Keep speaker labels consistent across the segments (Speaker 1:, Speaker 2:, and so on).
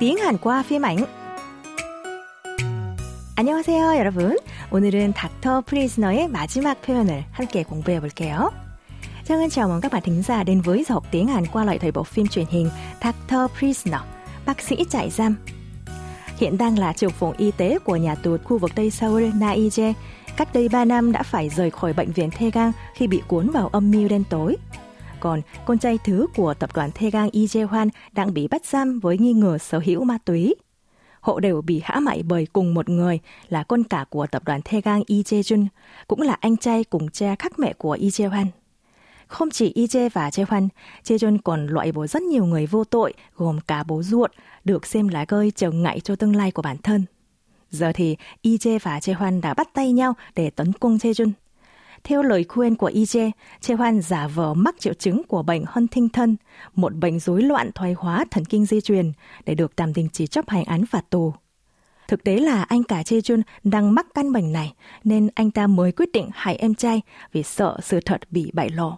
Speaker 1: tiếng Hàn qua phim ảnh. 안녕하세요, 여러분. 오늘은 닥터 프리즈너의 마지막 표현을 함께 공부해 볼게요. Trang chào mừng các bạn thính giả đến với giờ học tiếng Hàn qua lại thời bộ phim truyền hình Dr. Prisoner, bác sĩ trại giam. Hiện đang là trưởng phòng y tế của nhà tù khu vực Tây Seoul Naije. Cách đây 3 năm đã phải rời khỏi bệnh viện Thê khi bị cuốn vào âm mưu đen tối. Còn con trai thứ của tập đoàn Thê Gang Lee Jae-hwan đang bị bắt giam với nghi ngờ sở hữu ma túy. Họ đều bị hãm hại bởi cùng một người là con cả của tập đoàn Thê Gang Lee Jae-jun, cũng là anh trai cùng cha khác mẹ của Lee Jae-hwan. Không chỉ Ije và Jae-hwan, Jae-jun còn loại bỏ rất nhiều người vô tội, gồm cả bố ruột, được xem là gây trở ngại cho tương lai của bản thân. Giờ thì Ije và Jae-hwan đã bắt tay nhau để tấn công Jae-jun. Theo lời khuyên của IJ, Jae-hwan giả vờ mắc triệu chứng của bệnh Huntington, một bệnh rối loạn thoái hóa thần kinh di truyền, để được tạm đình chỉ chấp hành án phạt tù. Thực tế là anh cả Chê Jun đang mắc căn bệnh này, nên anh ta mới quyết định hại em trai vì sợ sự thật bị bại lộ.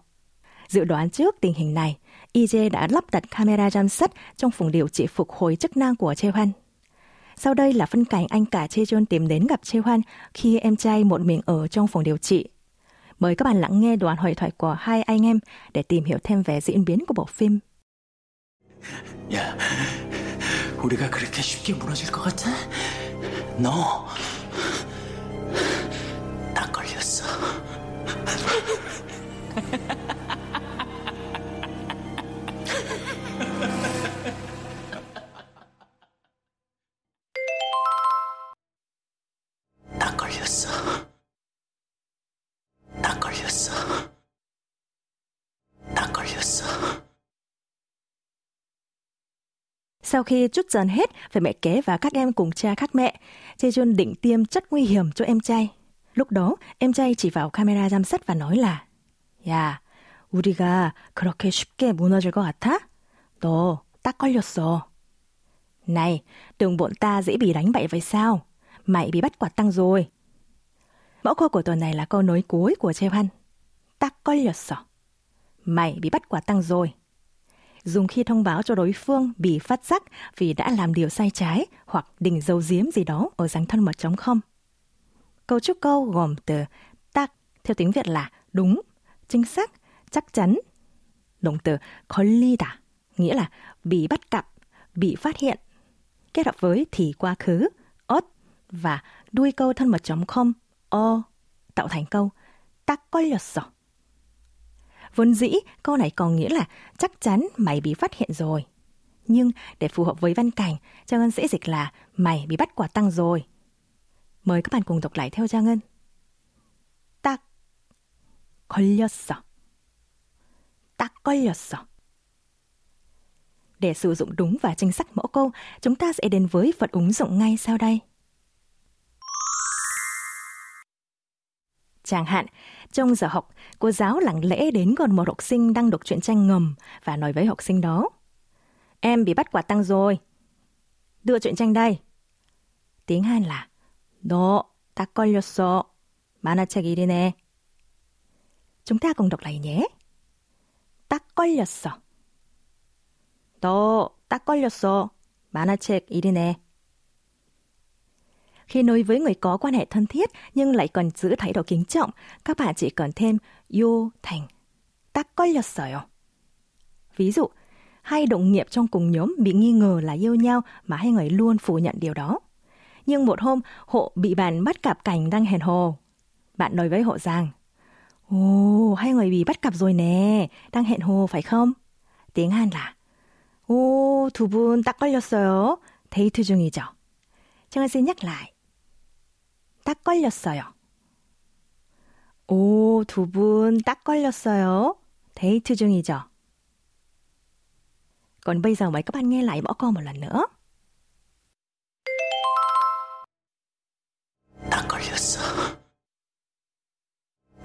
Speaker 1: Dự đoán trước tình hình này, IJ đã lắp đặt camera giám sát trong phòng điều trị phục hồi chức năng của Hoan. Sau đây là phân cảnh anh cả Chejun tìm đến gặp Hoan khi em trai một mình ở trong phòng điều trị. Mời các bạn lắng nghe đoạn hội thoại của hai anh em để tìm hiểu thêm về diễn biến của bộ phim.
Speaker 2: 야, 우리가 그렇게 쉽게 무너질 것 같아? 너, 딱 걸렸어.
Speaker 1: Sau khi chút dần hết về mẹ kế và các em cùng cha khác mẹ, Jaejoon định tiêm chất nguy hiểm cho em trai. Lúc đó, em trai chỉ vào camera giám sát và nói là 야, 우리가 그렇게 쉽게 무너질 것 같아? 너 딱 걸렸어. Này, tưởng bọn ta dễ bị đánh bại vậy sao? Mày bị bắt quả tăng rồi. Mẫu câu của tuần này là câu nối cuối của Jaehoan. 딱 걸렸어. Mày bị bắt quả tăng rồi. Dùng khi thông báo cho đối phương bị phát giác vì đã làm điều sai trái hoặc đình dấu diếm gì đó ở dáng thân mật chống không. Câu chúc câu gồm từ tak theo tiếng Việt là đúng, chính xác, chắc chắn. Động từ 걸리다 nghĩa là bị bắt cặp, bị phát hiện. Kết hợp với thì quá khứ, ớt và đuôi câu thân mật chấm không, o tạo thành câu 딱 걸렸어. Vốn dĩ, câu này còn nghĩa là chắc chắn mày bị phát hiện rồi. Nhưng để phù hợp với văn cảnh, Trang Ngân sẽ dịch là mày bị bắt quả tăng rồi. Mời các bạn cùng đọc lại theo Trang Ngân. 딱 걸렸어. 딱 걸렸어. Để sử dụng đúng và chính xác mẫu câu, chúng ta sẽ đến với vật ứng dụng ngay sau đây. Chẳng hạn, trong giờ học, cô giáo lặng lẽ đến gần một học sinh đang đọc truyện tranh ngầm và nói với học sinh đó. Em bị bắt quả tăng rồi. Đưa truyện tranh đây. Tiếng Hàn là 너 딱 걸렸어. 만화책 1이네. Chúng ta cùng đọc lại nhé. 딱 걸렸어. 너 딱 걸렸어. 만화책 1이네. Khi nói với người có quan hệ thân thiết nhưng lại cần giữ thái độ kính trọng, các bạn chỉ cần thêm yo thành 딱 걸렸어요. Ví dụ, hai đồng nghiệp trong cùng nhóm bị nghi ngờ là yêu nhau mà hai người luôn phủ nhận điều đó. Nhưng một hôm, họ bị bạn bắt cặp cảnh đang hẹn hò. Bạn nói với họ rằng, Ồ, hai người bị bắt cặp rồi nè, đang hẹn hò phải không? Tiếng Hàn là 오, 두 분 딱 걸렸어요. 데이트 중이죠. 정은 씨 nhắc lại. 딱 걸렸어요. 오, 두 분 딱 걸렸어요. 데이트 중이죠. Lại mẫu câu một lần nữa.
Speaker 2: 딱 걸렸어.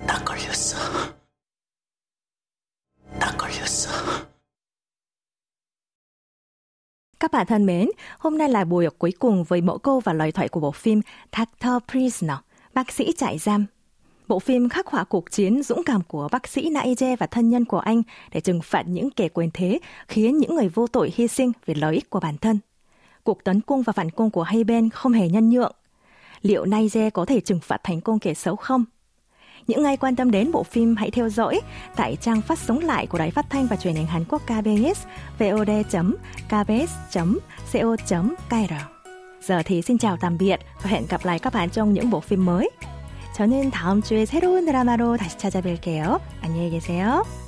Speaker 2: 딱 걸렸어.
Speaker 1: Các bạn thân mến, hôm nay là buổi cuối cùng với mẫu câu và lời thoại của bộ phim Doctor Prisoner, bác sĩ trại giam. Bộ phim khắc họa cuộc chiến dũng cảm của bác sĩ Naije và thân nhân của anh để trừng phạt những kẻ quyền thế khiến những người vô tội hy sinh vì lợi ích của bản thân. cuộc tấn công và phản công của hai bên không hề nhân nhượng. Liệu Naije có thể trừng phạt thành công kẻ xấu không? Những ai quan tâm đến bộ phim hãy theo dõi tại trang phát sóng lại của Đài Phát thanh và Truyền hình Hàn Quốc KBS vod.kbs.co.kr. Giờ thì xin chào tạm biệt và hẹn gặp lại các bạn trong những bộ phim mới. 저는 다음 주에 새로운 드라마로 다시 찾아뵐게요. 안녕히 계세요.